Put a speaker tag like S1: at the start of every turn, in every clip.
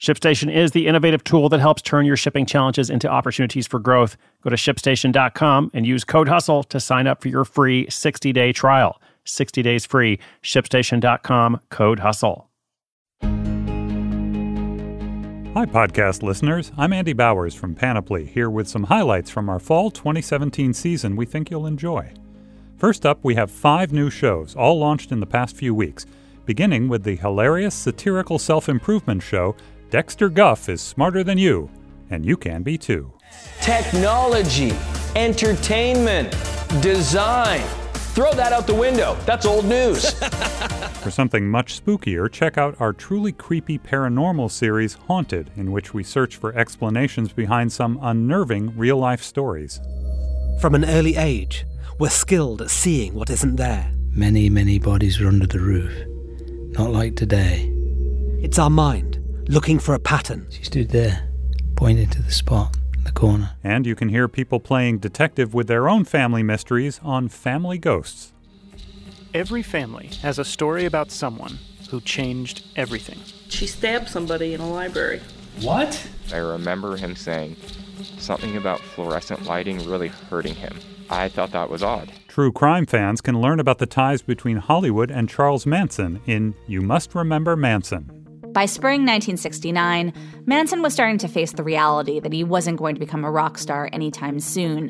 S1: ShipStation is the innovative tool that helps turn your shipping challenges into opportunities for growth. Go to shipstation.com and use code HUSTLE to sign up for your free 60 day trial. 60 days free. ShipStation.com, code HUSTLE.
S2: Hi, podcast listeners. I'm Andy Bowers from Panoply, here with some highlights from our fall 2017 season we think you'll enjoy. First up, we have five new shows, all launched in the past few weeks, beginning with the hilarious satirical self improvement show Dexter Guff is smarter than you, and you can be too.
S3: Technology, entertainment, design. Throw that out the window. That's old news.
S2: For something much spookier, check out our truly creepy paranormal series Haunted, in which we search for explanations behind some unnerving real life stories.
S4: From an early age, we're skilled at seeing what isn't there.
S5: Many, many bodies were under the roof. Not like today.
S4: It's our mind looking for a pattern.
S5: She stood there, pointing to the spot in the corner.
S2: And you can hear people playing detective with their own family mysteries on Family Ghosts.
S6: Every family has a story about someone who changed everything.
S7: She stabbed somebody in a library.
S8: What?
S9: I remember him saying something about fluorescent lighting really hurting him. I thought that was odd.
S2: True crime fans can learn about the ties between Hollywood and Charles Manson in You Must Remember Manson.
S10: By spring 1969, Manson was starting to face the reality that he wasn't going to become a rock star anytime soon,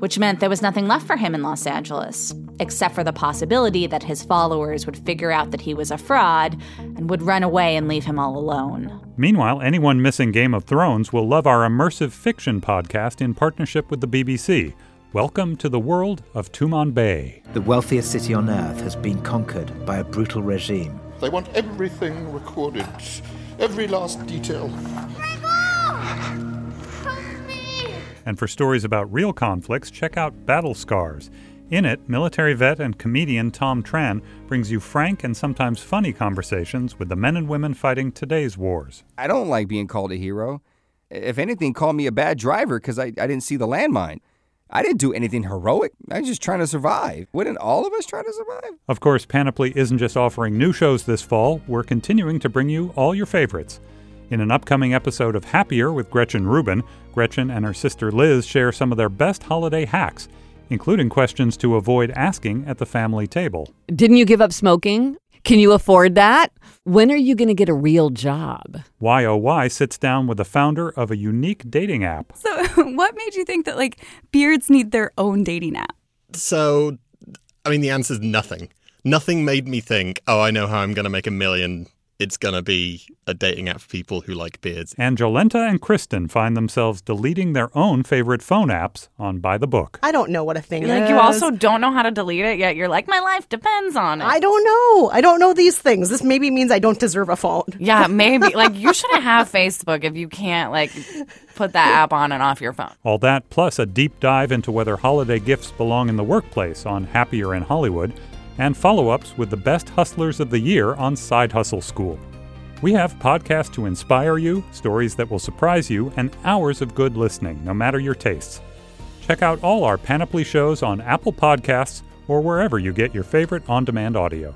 S10: which meant there was nothing left for him in Los Angeles, except for the possibility that his followers would figure out that he was a fraud and would run away and leave him all alone.
S2: Meanwhile, anyone missing Game of Thrones will love our immersive fiction podcast in partnership with the BBC. Welcome to the world of Tumanbay.
S11: The wealthiest city on earth has been conquered by a brutal regime
S12: they want everything recorded, every last detail.
S2: And for stories about real conflicts, check out Battle Scars. In it, military vet and comedian Tom Tran brings you frank and sometimes funny conversations with the men and women fighting today's wars.
S13: I don't like being called a hero. If anything, call me a bad driver because I, I didn't see the landmine. I didn't do anything heroic. I was just trying to survive. Wouldn't all of us try to survive?
S2: Of course, Panoply isn't just offering new shows this fall, we're continuing to bring you all your favorites. In an upcoming episode of Happier with Gretchen Rubin, Gretchen and her sister Liz share some of their best holiday hacks, including questions to avoid asking at the family table.
S14: Didn't you give up smoking? Can you afford that? When are you going to get a real job?
S2: YOY sits down with the founder of a unique dating app.
S15: So, what made you think that like beards need their own dating app?
S16: So, I mean, the answer is nothing. Nothing made me think, oh, I know how I'm going to make a million it's going to be a dating app for people who like beards.
S2: And Jolenta and Kristen find themselves deleting their own favorite phone apps on By the Book.
S17: I don't know what a thing
S18: like
S17: is.
S18: you also don't know how to delete it yet. You're like, my life depends on it.
S17: I don't know. I don't know these things. This maybe means I don't deserve a phone.
S18: Yeah, maybe. like you shouldn't have Facebook if you can't like put that app on and off your phone.
S2: All that plus a deep dive into whether holiday gifts belong in the workplace on Happier in Hollywood and follow ups with the best hustlers of the year on Side Hustle School. We have podcasts to inspire you, stories that will surprise you, and hours of good listening, no matter your tastes. Check out all our Panoply shows on Apple Podcasts or wherever you get your favorite on demand audio.